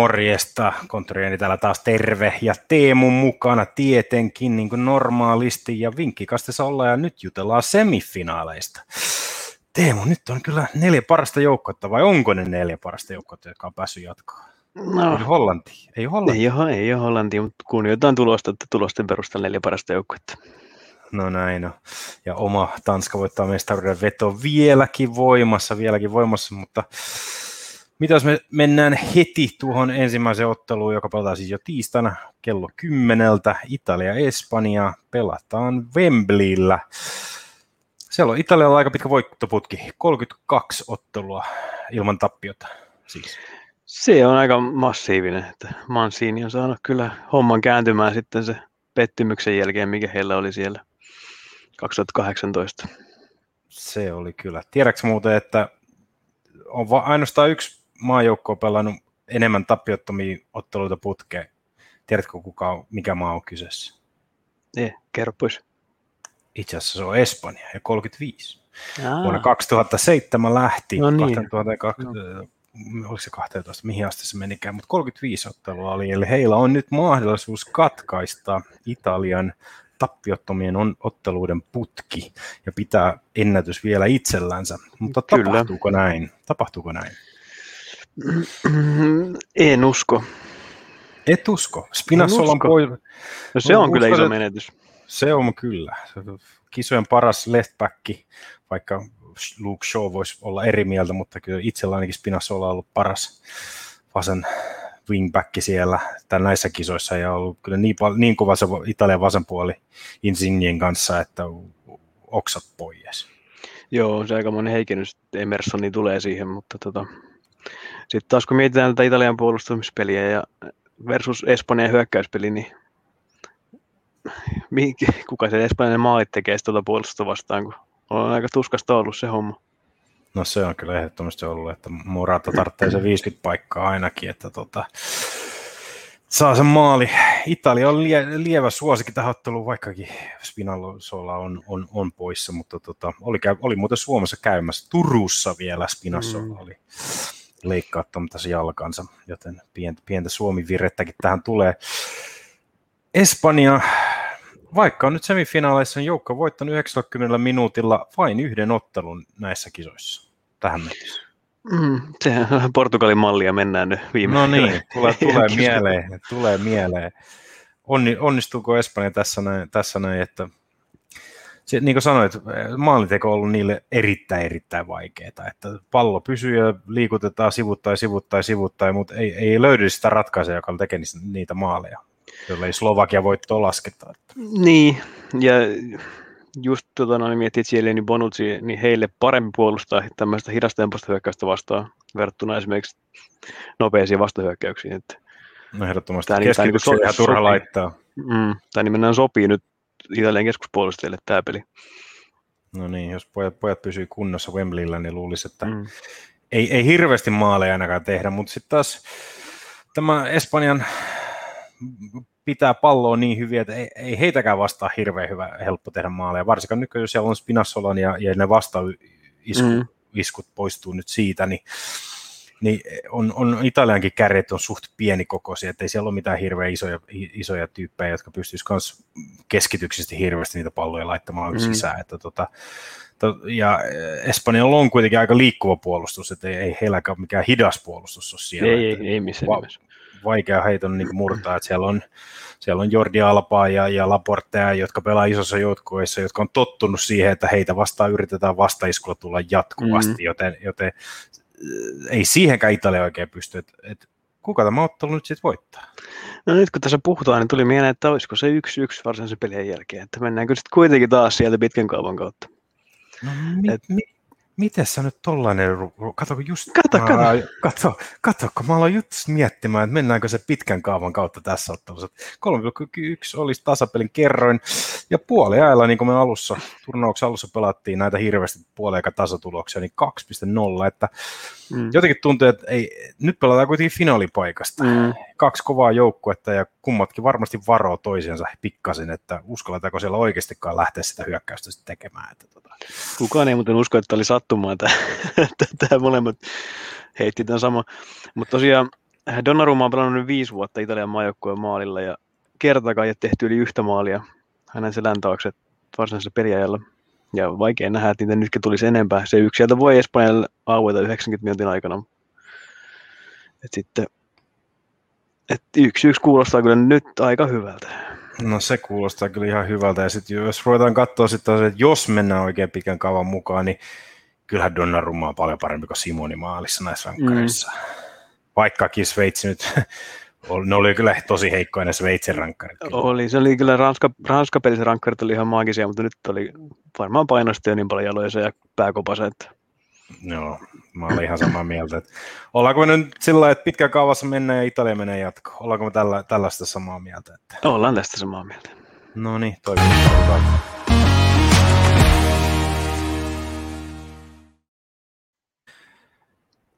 Morjesta, konttorieni täällä taas terve ja Teemun mukana tietenkin niin kuin normaalisti ja vinkkikastessa ollaan ja nyt jutellaan semifinaaleista. Teemu, nyt on kyllä neljä parasta joukkoa, vai onko ne neljä parasta joukkoa, jotka on päässyt jatkoon? No, ei Hollanti. Ei Hollanti. Ei ole, ei ole Hollanti, mutta kunnioitetaan tulosta, että tulosten perusteella neljä parasta joukkuetta. No näin on. Ja oma Tanska voittaa mestaruuden veto vieläkin voimassa, vieläkin voimassa, mutta mitä jos me mennään heti tuohon ensimmäiseen otteluun, joka pelataan siis jo tiistaina kello kymmeneltä. Italia-Espanja pelataan Wembleyllä. Siellä on Italialla aika pitkä voittoputki, 32 ottelua ilman tappiota siis. Se on aika massiivinen, että Mancini on saanut kyllä homman kääntymään sitten se pettymyksen jälkeen, mikä heillä oli siellä 2018. Se oli kyllä. Tiedätkö muuten, että on ainoastaan yksi maajoukko on pelannut enemmän tappiottomia otteluita putkeen. Tiedätkö, kuka on, mikä maa on kyseessä? Ei, kerro pois. Itse asiassa se on Espanja ja 35. Aa. Vuonna 2007 lähti, no niin. 2020, no. oliko se 12, mihin asti se menikään, mutta 35 ottelua oli, eli heillä on nyt mahdollisuus katkaista Italian tappiottomien on, otteluiden putki ja pitää ennätys vielä itsellänsä. Mutta Kyllä. tapahtuuko näin? Tapahtuuko näin? En usko. Et usko? Spinazzola on pois. No se on usko, kyllä iso menetys. Se on kyllä. Kisojen paras leftback, vaikka Luke Shaw voisi olla eri mieltä, mutta kyllä itsellä ainakin Spinazzola on ollut paras vasen wingback siellä tämän näissä kisoissa ja ollut kyllä niin, niin kova se Italian vasenpuoli Insignien kanssa, että oksat pois. Joo, se aika monen heikennys Emersoni tulee siihen, mutta tota, sitten taas kun mietitään tätä Italian puolustamispeliä ja versus Espanjan hyökkäyspeli, niin kuka se espanjainen maalit tekee tuota puolustusta vastaan, kun on aika tuskasta ollut se homma. No se on kyllä ehdottomasti ollut, että Morata tarvitsee se 50 paikkaa ainakin, että tota, saa sen maali. Italia on lie, lievä suosikin tähän otteluun, vaikkakin Spinazzola on, on, on poissa, mutta tota, oli, oli muuten Suomessa käymässä. Turussa vielä Spinazzola mm. oli leikkaattamassa jalkansa, joten pientä, pientä Suomi-virrettäkin tähän tulee. Espanja, vaikka on nyt semifinaaleissa, on joukko voittanut 90 minuutilla vain yhden ottelun näissä kisoissa tähän mennessä. Mm, sehän on Portugalin mallia mennään nyt viime No niin, tulee, tulee mieleen, tulee mieleen. Onni, onnistuuko Espanja tässä näin, tässä näin että se, niin kuin sanoit, maalinteko on ollut niille erittäin, erittäin vaikeaa, että pallo pysyy ja liikutetaan sivuttain, sivuttain, sivuttain, mutta ei, ei löydy sitä ratkaisua, joka tekee niitä maaleja, jolle ei Slovakia voittoa lasketa. Niin, ja just tota, no, miettii Chiellini niin Bonucci, niin heille parempi puolustaa tämmöistä hidastempoista hyökkäystä vastaan verrattuna esimerkiksi nopeisiin vastahyökkäyksiin. Että no ehdottomasti tämä, keskityksiä niin, ihan turha laittaa. Mm, tämä nimenomaan sopii nyt Italian keskuspuolustajille tämä peli. No niin, jos pojat, pojat pysyy kunnossa Wembleyllä, niin luulisi, että mm. ei, ei hirveästi maaleja ainakaan tehdä, mutta sitten taas tämä Espanjan pitää palloa niin hyvin, että ei, ei heitäkään vastaa hirveän hyvä, helppo tehdä maaleja, varsinkaan nyt, jos siellä on Spinazzolan ja, ja ne vastaiskut mm. iskut poistuu nyt siitä, niin niin on, on Italiankin kärjet on suht pienikokoisia, että ei siellä ole mitään hirveän isoja, isoja tyyppejä, jotka pystyisivät myös keskityksisesti hirveästi niitä palloja laittamaan mm. sisään. Että tota, to, ja Espanjalla on kuitenkin aika liikkuva puolustus, että ei, ei heilläkään mikään hidas puolustus ole siellä. Ei, ei, ei missään va- Vaikea heiton niin murtaa, että siellä on, siellä on Jordi Alpaa ja, ja Laportea, jotka pelaa isossa joukkueissa, jotka on tottunut siihen, että heitä vastaan yritetään vastaiskulla tulla jatkuvasti, mm. joten, joten ei siihenkään Italia oikein pysty, että et, kuka tämä ottelu nyt sitten voittaa? No nyt kun tässä puhutaan, niin tuli mieleen, että olisiko se yksi yksi varsinaisen pelien jälkeen, että mennäänkö sitten kuitenkin taas sieltä pitkän kaavan kautta. No, mi, Et, mi, miten sä nyt tollainen, kato just, kato, kato. Ää, kato, kato, kun mä aloin just miettimään, että mennäänkö se pitkän kaavan kautta tässä ottelussa. 3,1 olisi tasapelin kerroin, ja puoli ajalla, niin kuin me alussa, turnauksen alussa pelattiin näitä hirveästi puoleika tasatuloksia, niin 2,0, että mm. jotenkin tuntuu, että ei, nyt pelataan kuitenkin finaalipaikasta. Mm. Kaksi kovaa joukkuetta, ja kummatkin varmasti varoo toisiansa pikkasen, että uskalletaanko siellä oikeastikaan lähteä sitä hyökkäystä tekemään. Että tota. Kukaan ei muuten usko, että oli sattumaa, että tämä molemmat heitti tämän sama. Mutta tosiaan Donnarumma on pelannut viisi vuotta Italian maajoukkueen maalilla ja kertakaan ei tehty yli yhtä maalia hänen selän taakse varsinaisella periajalla. Ja vaikea nähdä, että niitä nytkin tulisi enempää. Se yksi sieltä voi Espanjalle aueta 90 minuutin aikana. Et sitten, et yksi yksi kuulostaa kyllä nyt aika hyvältä. No se kuulostaa kyllä ihan hyvältä. Ja sitten jos ruvetaan katsoa sitten, että jos mennään oikein pitkän kaavan mukaan, niin kyllähän Donnarumma on paljon parempi kuin Simoni maalissa näissä rankkareissa. Mm. Vaikkakin Sveitsi nyt, ne oli kyllä tosi heikkoja ne Sveitsin rankkarit. Oli, se oli kyllä Ranska, Ranska-pelissä rankkarit oli ihan maagisia, mutta nyt oli varmaan painosti jo niin paljon jaloisa ja pääkopassa, että Joo, mä olen ihan samaa mieltä. Että ollaanko me nyt sillä että pitkä kaavassa mennään ja Italia menee jatko? Ollaanko me tällä, tällaista samaa mieltä? Että... Ollaan tästä samaa mieltä. No niin, toimitaan.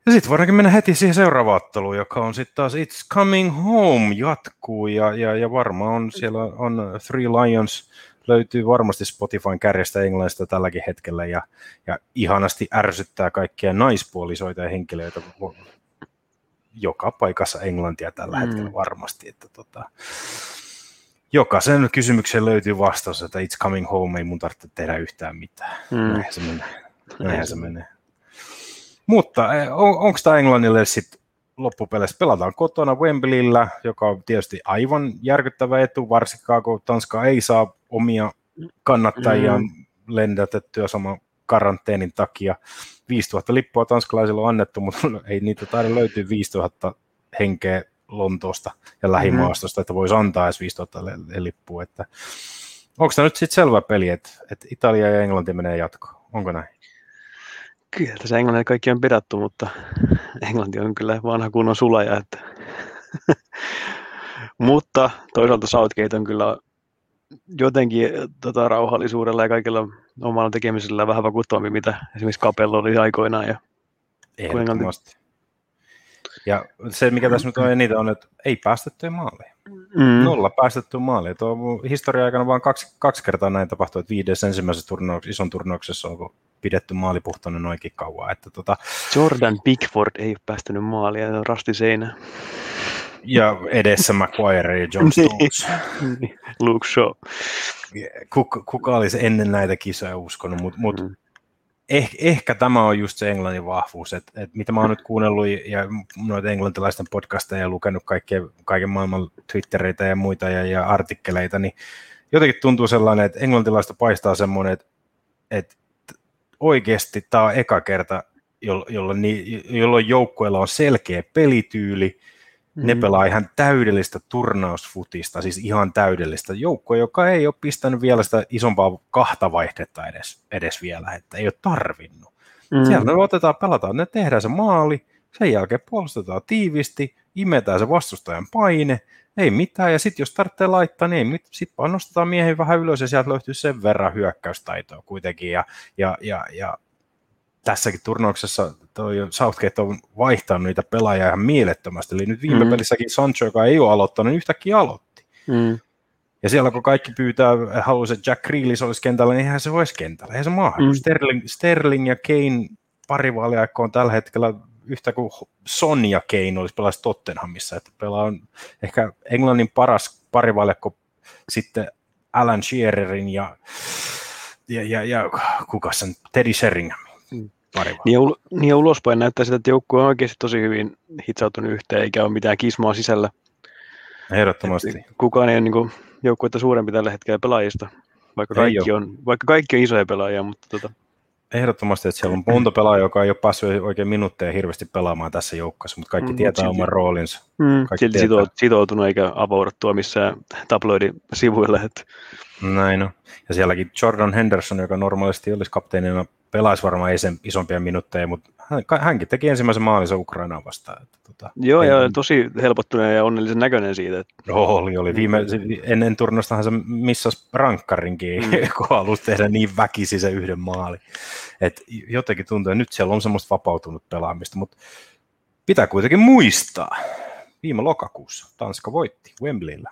Ja sitten voidaankin mennä heti siihen seuraavaan otteluun, joka on sitten taas It's Coming Home jatkuu ja, ja, ja varmaan on siellä on Three Lions löytyy varmasti Spotifyn kärjestä englannista tälläkin hetkellä ja, ja ihanasti ärsyttää kaikkia naispuolisoita ja henkilöitä joka paikassa englantia tällä mm. hetkellä varmasti. Että tota, jokaisen kysymykseen löytyy vastaus, että it's coming home, ei mun tarvitse tehdä yhtään mitään. Mm. Näinhän se menee. Näinhän se menee. Mutta eh, on, onko tämä Englannille sitten loppupeleissä pelataan kotona Wembleyllä, joka on tietysti aivan järkyttävä etu, varsinkaan kun Tanska ei saa omia kannattajia mm. lennätettyä saman karanteenin takia. 5000 lippua tanskalaisilla on annettu, mutta ei niitä taida löytyä 5000 henkeä Lontoosta ja lähimaastosta, mm. että voisi antaa edes 5000 lippua. Että onko tämä nyt sitten selvä peli, että, että Italia ja Englanti menee jatkoon? Onko näin? Kyllä tässä Englannilla kaikki on pidattu, mutta Englanti on kyllä vanha kunnon sulaja. Että mutta toisaalta Southgate on kyllä jotenkin tota, rauhallisuudella ja kaikilla omalla tekemisellä vähän vakuuttavampi, mitä esimerkiksi Capello oli aikoinaan. Ja Ehdottomasti. Ja se, mikä tässä nyt on eniten, on, että ei päästetty maaliin. Mm. Nolla päästetty maaliin. Tuo historia aikana vain kaksi, kaksi kertaa näin tapahtui, että viides ensimmäisessä turnauksessa, ison turnauksessa on pidetty maali puhtana noinkin kauan. Että tota... Jordan Pickford ei ole päästänyt maalia, on rasti seinä. Ja edessä Maguire ja John niin. Stones. Luke Shaw. Kuka, kuka olisi ennen näitä kisoja uskonut, mutta mut, mm. eh, ehkä tämä on just se Englannin vahvuus, että et mitä mä oon nyt kuunnellut ja noita englantilaisten podcasteja ja lukenut kaikkea, kaiken maailman Twittereitä ja muita ja, ja artikkeleita, niin jotenkin tuntuu sellainen, että englantilaista paistaa semmoinen, että, että oikeasti tämä on eka kerta, jolloin, jolloin joukkueella on selkeä pelityyli, Mm. Ne pelaa ihan täydellistä turnausfutista, siis ihan täydellistä joukkoa, joka ei ole pistänyt vielä sitä isompaa kahta vaihdetta edes, edes vielä, että ei ole tarvinnut. Mm. Siellä otetaan, pelataan, ne tehdään se maali, sen jälkeen puolustetaan tiivisti, imetään se vastustajan paine, ei mitään, ja sitten jos tarvitsee laittaa, niin sitten nostetaan miehen vähän ylös, ja sieltä löytyy sen verran hyökkäystaitoa kuitenkin, ja, ja, ja, ja tässäkin turnauksessa toi Southgate on vaihtanut niitä pelaajia ihan mielettömästi. Eli nyt viime mm. pelissäkin Sancho, joka ei ole aloittanut, niin yhtäkkiä aloitti. Mm. Ja siellä kun kaikki pyytää, haluaisi, että Jack Grealish olisi kentällä, niin eihän se olisi kentällä. Eihän se mahdu. Mm. Sterling, Sterling ja Kane parivaaliaikko on tällä hetkellä yhtä kuin Son ja Kane olisi pelasi Tottenhamissa. Että pelaa on ehkä Englannin paras parivaaliakko sitten Alan Shearerin ja, ja, ja, ja kuka sen, Teddy Sheringham pari niin, ul- niin ja ulospäin näyttää sitä, että joukkue on oikeasti tosi hyvin hitsautunut yhteen, eikä ole mitään kismaa sisällä. Ehdottomasti. Et kukaan ei ole niin joukkuetta suurempi tällä hetkellä pelaajista, vaikka kaikki, on, vaikka kaikki on isoja pelaajia. Mutta tota... Ehdottomasti, että siellä on monta pelaajaa, joka ei ole päässyt oikein minuutteja hirveästi pelaamaan tässä joukkueessa, mutta kaikki mm, tietää oman roolinsa. Mm, silti tietää. sitoutunut eikä avaudattua missään tabloidin sivuilla. Että... Näin on. Ja sielläkin Jordan Henderson, joka normaalisti olisi kapteenina pelaisi varmaan isompia minuutteja, mutta hän, hänkin teki ensimmäisen maalinsa Ukrainaan vastaan. Että, tota, Joo, ja tosi helpottuneen ja onnellisen näköinen siitä. Että... Joo, oli, oli. Viime, ennen turnastahan se missasi rankkarinkin, mm. kun halusi tehdä niin väkisi se yhden maali. Et jotenkin tuntuu, että nyt siellä on semmoista vapautunut pelaamista, mutta pitää kuitenkin muistaa. Viime lokakuussa Tanska voitti Wembleyllä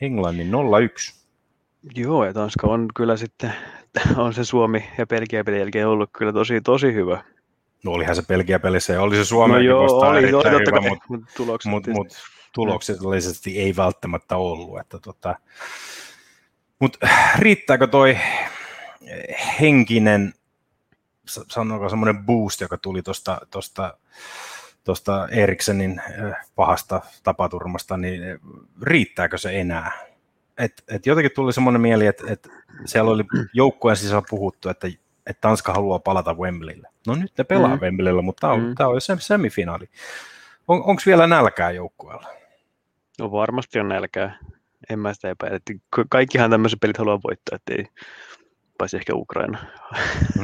Englannin 0-1. Joo, ja Tanska on kyllä sitten, on se Suomi ja Belgia pelin jälkeen ollut kyllä tosi, tosi hyvä. No olihan se Belgia-pelissä ja oli se Suomen No joo, vastaan oli, oli erittäin totta hyvä, mutta mutta tulokset mut, mut, tuloksellisesti ei välttämättä ollut. Että tota, mut riittääkö toi henkinen, sa- sanooko semmoinen boost, joka tuli tuosta tosta, tosta Eriksenin pahasta tapaturmasta, niin riittääkö se enää? Et, et jotenkin tuli semmoinen mieli, että et siellä oli joukkueen sisällä puhuttu, että että Tanska haluaa palata Wembleylle. No nyt ne pelaa mm. Wembleyllä, mutta tämä on, Mm. tää on jo se semifinaali. On, Onko vielä nälkää joukkueella? No varmasti on nälkää. En mä sitä epäile. Kaikkihan tämmöiset pelit haluaa voittaa, ettei paitsi ehkä Ukraina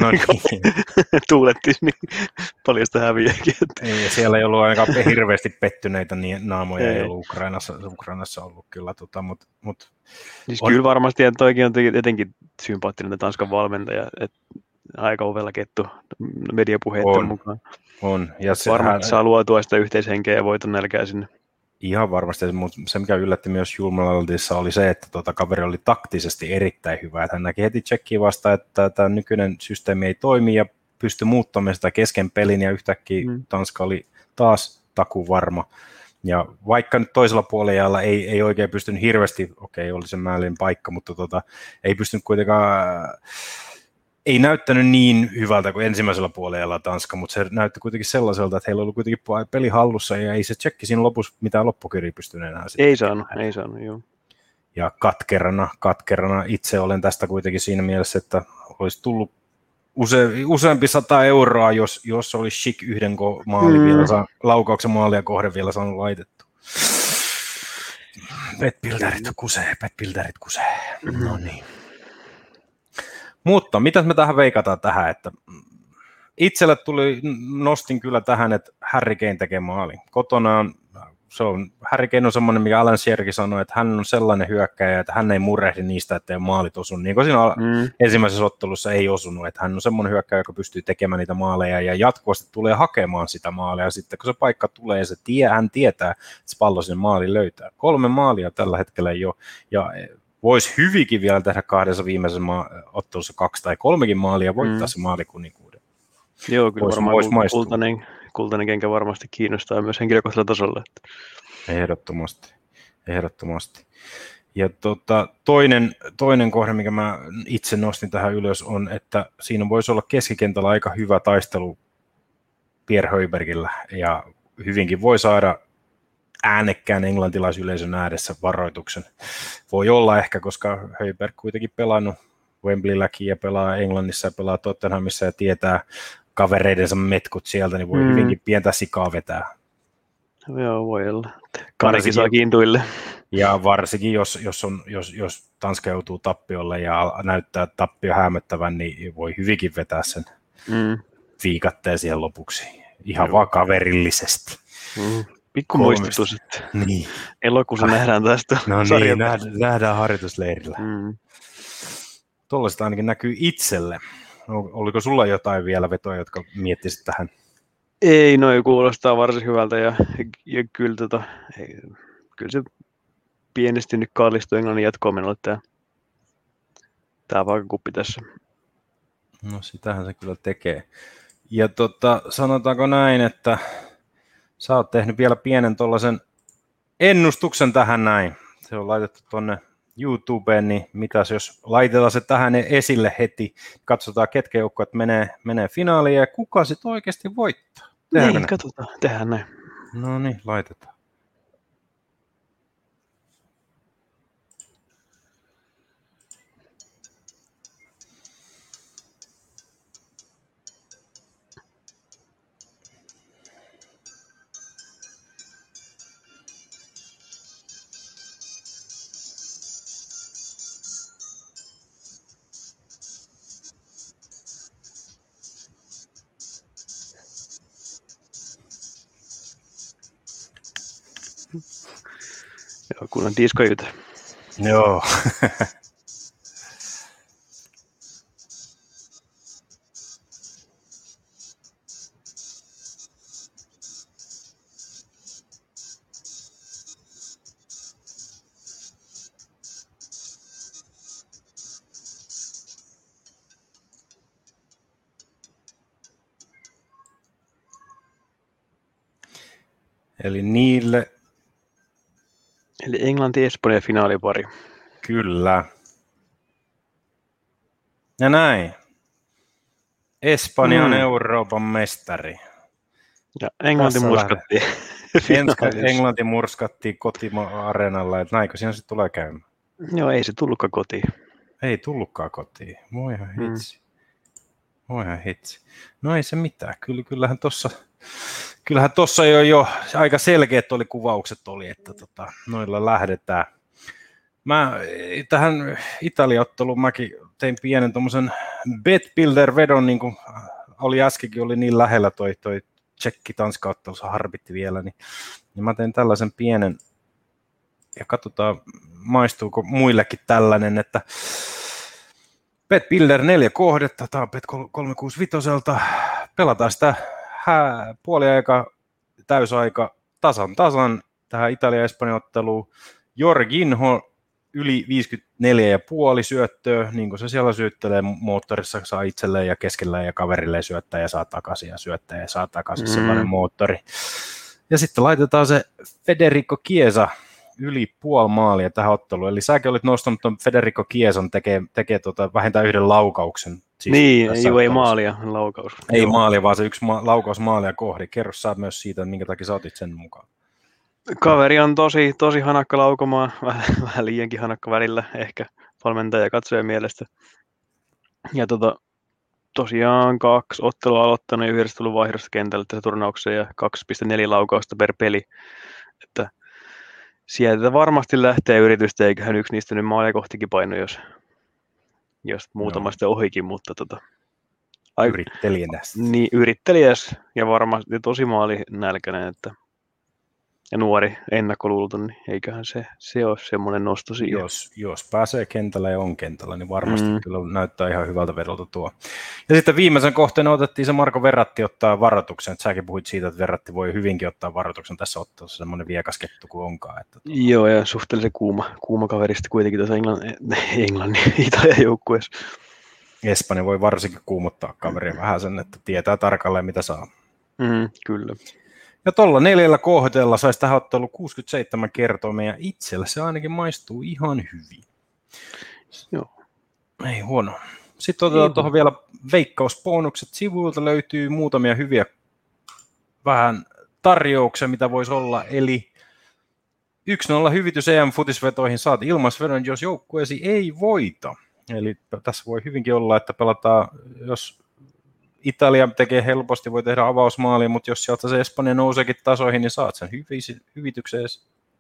No niin. tuulettiin, niin paljon sitä häviääkin. että- Ei, siellä ei ollut ainakaan hirveästi pettyneitä niin naamoja, ei Ei. ollut Ukrainassa, Ukrainassa ollut kyllä, tota, mutta mut, Siis On- kyllä varmasti, että toikin on jotenkin sympaattinen Tanskan valmentaja, että aika ovella kettu mediapuheiden On. mukaan. on. Ja se, Varmasti saa luotua sitä yhteishenkeä ja voiton nälkää sinne. Ihan varmasti, mutta se mikä yllätti myös Julmalaltissa oli se, että tota, kaveri oli taktisesti erittäin hyvä. Että hän näki heti tsekkiä vasta, että tämä nykyinen systeemi ei toimi ja pystyi muuttamaan sitä kesken pelin ja yhtäkkiä mm. Tanska oli taas takuvarma. Ja vaikka nyt toisella puolella ei, ei oikein pystynyt hirveästi, okei oli se määlin paikka, mutta tota, ei pystynyt kuitenkaan, ei näyttänyt niin hyvältä kuin ensimmäisellä puolella Tanska, mutta se näytti kuitenkin sellaiselta, että heillä oli kuitenkin peli hallussa ja ei se tsekki siinä lopussa mitään loppukirjaa pystynyt enää sitten Ei saanut, ei saanut, joo. ja katkerana, katkerana itse olen tästä kuitenkin siinä mielessä, että olisi tullut use, useampi sata euroa, jos, jos olisi Schick yhden ko- maali mm. Mm. vielä saa, laukauksen maalia kohden vielä saanut laitettu. Petbilderit kusee, petbilderit kusee. No niin. Mutta mitä me tähän veikataan tähän, että itselle tuli, nostin kyllä tähän, että Harry Kane tekee maali. Kotona on, se on, Harry Kane on semmoinen, mikä Alan Sierki sanoi, että hän on sellainen hyökkäjä, että hän ei murehdi niistä, että maalit osunut. Niin kuin siinä Mm. ensimmäisessä ottelussa ei osunut, että hän on semmoinen hyökkäjä, joka pystyy tekemään niitä maaleja ja jatkuvasti tulee hakemaan sitä maalia. Sitten kun se paikka tulee, se tie, hän tietää, että se pallo sinne maali löytää. Kolme maalia tällä hetkellä jo, ja voisi hyvinkin vielä tehdä kahdessa viimeisessä maa- ottelussa kaksi tai kolmekin maalia ja voittaa mm. Se maalikunnikuuden. Joo, kyllä Vois- varmaan vois kul- maistua. kultainen, kultainen kenkä varmasti kiinnostaa myös henkilökohtaisella tasolla. Ehdottomasti, ehdottomasti. Ja tota, toinen, toinen kohde, mikä mä itse nostin tähän ylös, on, että siinä voisi olla keskikentällä aika hyvä taistelu Pierre Höibergillä, ja hyvinkin voi saada äänekkään englantilaisyleisön ääressä varoituksen. Voi olla ehkä, koska Höiberg kuitenkin pelannut Wembleylläkin ja pelaa Englannissa ja pelaa Tottenhamissa ja tietää kavereidensa metkut sieltä, niin voi mm. Hyvinkin pientä sikaa vetää. Joo, voi olla. Varsinkin- Karikin saa kiintuille. Ja varsinkin, jos, jos, on, jos, jos Tanska joutuu tappiolle ja näyttää tappio hämöttävän, niin voi hyvinkin vetää sen Mm. viikatteen siihen lopuksi. Ihan Joo. vaan kaverillisesti. Mm. Pikku Kolmesta. muistutus, että Niin. elokuussa nähdään tästä No niin, nähdään, nähdään harjoitusleirillä. Mm. Tuollaista ainakin näkyy itselle. Ol- Oliko sulla jotain vielä vetoja, jotka miettisit tähän? Ei, noi kuulostaa varsin hyvältä ja, ja kyllä, tota, ei, kyllä se pienesti nyt kallistuu Englannin jatkoon menolle tämä, tämä vaakakuppi tässä. No sitähän se kyllä tekee. Ja tota, sanotaanko näin, että sä oot tehnyt vielä pienen tuollaisen ennustuksen tähän näin. Se on laitettu tonne YouTubeen, niin mitäs jos laitetaan se tähän esille heti, katsotaan ketkä joukkueet menee, menee finaaliin ja kuka sitten oikeasti voittaa. Tehdäänkö Niin, näin? katsotaan, tehdään näin. No niin, laitetaan. kunnon diskojute. Joo. Eli niille, Eli Englanti-Espanja finaalipari. Kyllä. Ja näin. Espanja mm. on Euroopan mestari. Ja Englanti murskattiin. Englanti murskattiin kotima-areenalla, että näinkö siinä se tulee käymään? Joo, ei se tullutkaan kotiin. Ei tullutkaan kotiin. Voihan mm. hitsi. Mm. Voihan hitsi. No ei se mitään. Kyllä, kyllähän tuossa kyllähän tossa jo, jo aika selkeät oli kuvaukset oli, että tota, noilla lähdetään. Mä tähän Italia-otteluun mäkin tein pienen tuommoisen bet builder vedon, niin kuin oli äskenkin, oli niin lähellä toi, toi tsekki tanska se harvitti vielä, niin, niin mä tein tällaisen pienen, ja katsotaan maistuuko muillekin tällainen, että Bet Builder neljä kohdetta, tämä on Bet 365, pelataan sitä hää, puoliaika, täysaika, tasan tasan tähän Italia-Espanjan otteluun. Jorginho yli 54,5 syöttöä, niin kuin se siellä syöttelee moottorissa, saa itselleen ja keskelleen ja kaverille syöttää ja saa takaisin ja syöttää ja saa takaisin mm. sellainen moottori. Ja sitten laitetaan se Federico Chiesa yli puoli maalia tähän otteluun. Eli säkin olit nostanut tuon Federico Chiesan tekee, tekee tota, vähintään yhden laukauksen. Siis niin, ei, ei maalia, laukaus. Ei Joo. maalia, vaan se yksi ma- laukaus maalia kohde. Kerro sä myös siitä, minkä takia sä otit sen mukaan. Kaveri on tosi, tosi hanakka laukomaan, vähän, vähän liiankin hanakka välillä ehkä valmentaja ja katsoja mielestä. Ja tota, tosiaan kaksi ottelua aloittanut ja yhdessä tullut vaihdosta kentälle tässä turnaukseen ja 2,4 laukausta per peli. Että sieltä varmasti lähtee yritystä, eiköhän yksi niistä nyt maalia kohtikin paino, jos, jos muutama sitten ohikin, mutta tota, ai, yrittelijäs. Niin, yrittelijäs ja varmasti tosi maali nälkäinen, että ja nuori ennakkoluuloton, niin eiköhän se, se ole semmoinen nosto siihen. Jos, jos pääsee kentällä ja on kentällä, niin varmasti mm. kyllä näyttää ihan hyvältä vedolta tuo. Ja sitten viimeisen kohteen otettiin se Marko Verratti ottaa varoituksen, säkin puhuit siitä, että Verratti voi hyvinkin ottaa varoituksen tässä ottelussa, semmoinen viekaskettu kuin onkaan. Että tuo... Joo, ja suhteellisen kuuma, kuuma kaverista kuitenkin tässä Englannin, Englannin Italian joukkueessa. Espanja voi varsinkin kuumottaa kaveria vähän sen, että tietää tarkalleen mitä saa. Mm, kyllä. Ja tuolla neljällä kohdalla saisi tähän ottelu 67 kertoa meidän itsellä. Se ainakin maistuu ihan hyvin. Joo. Ei huono. Sitten otetaan tuohon vielä veikkausbonukset. Sivuilta löytyy muutamia hyviä vähän tarjouksia, mitä voisi olla. Eli 1-0 hyvitys EM-futisvetoihin saat ilmaisvedon, jos joukkueesi ei voita. Eli tässä voi hyvinkin olla, että pelataan, jos Italia tekee helposti, voi tehdä avausmaali, mutta jos sieltä se Espanja nouseekin tasoihin, niin saat sen hyvityksen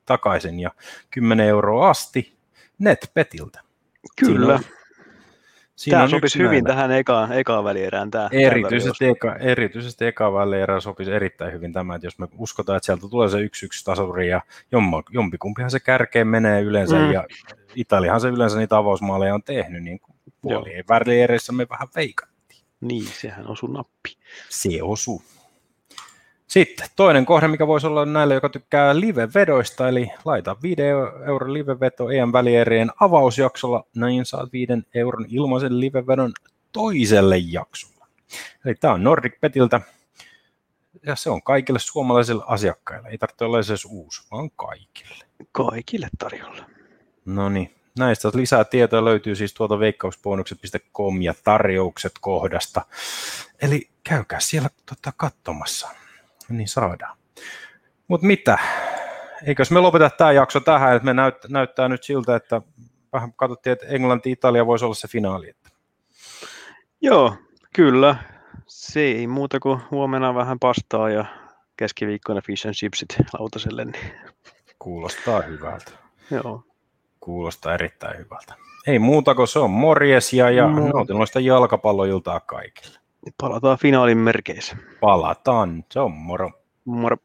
takaisin ja 10 euroa asti NetPetiltä. Kyllä. Siinä Siinä tämä sopisi hyvin näillä. tähän ekaan, ekaan välierään. Tämä, erityisesti, eka, erityisesti eka välierään sopisi erittäin hyvin tämä, että jos me uskotaan, että sieltä tulee se yksi yksi tasuri ja jompikumpihan se kärkeen menee yleensä mm. ja Italiahan se yleensä niitä avausmaaleja on tehnyt, niin puoli väliereissä me vähän veikat. Niin, sehän osuu nappi. Se osuu. Sitten toinen kohde, mikä voisi olla näille, joka tykkää live-vedoista, eli laita 5 euron live-veto EM-välierien avausjaksolla, näin saat 5 euron ilmaisen live-vedon toiselle jaksolle. Eli tämä on Nordic Petiltä, ja se on kaikille suomalaisille asiakkaille. Ei tarvitse olla edes uusi, vaan kaikille. Kaikille tarjolla. No niin, Näistä lisää tietoa löytyy siis tuolta veikkausbonukset.com ja tarjoukset kohdasta. Eli käykää siellä tota, katsomassa, niin saadaan. Mutta mitä? Eikös me lopeta tämä jakso tähän, että me näyt, näyttää nyt siltä, että vähän katsottiin, että Englanti-Italia voisi olla se finaali. Että. Joo, kyllä. Se ei muuta kuin huomenna vähän pastaa ja keskiviikkona fish and chipsit lautaselle. Niin. Kuulostaa hyvältä. Joo. Kuulostaa erittäin hyvältä. Ei muuta kuin se on morjes ja, ja no. nautinnoista jalkapalloiltaa kaikille. Palataan finaalin merkeissä. Palataan. Se on moro. Moro.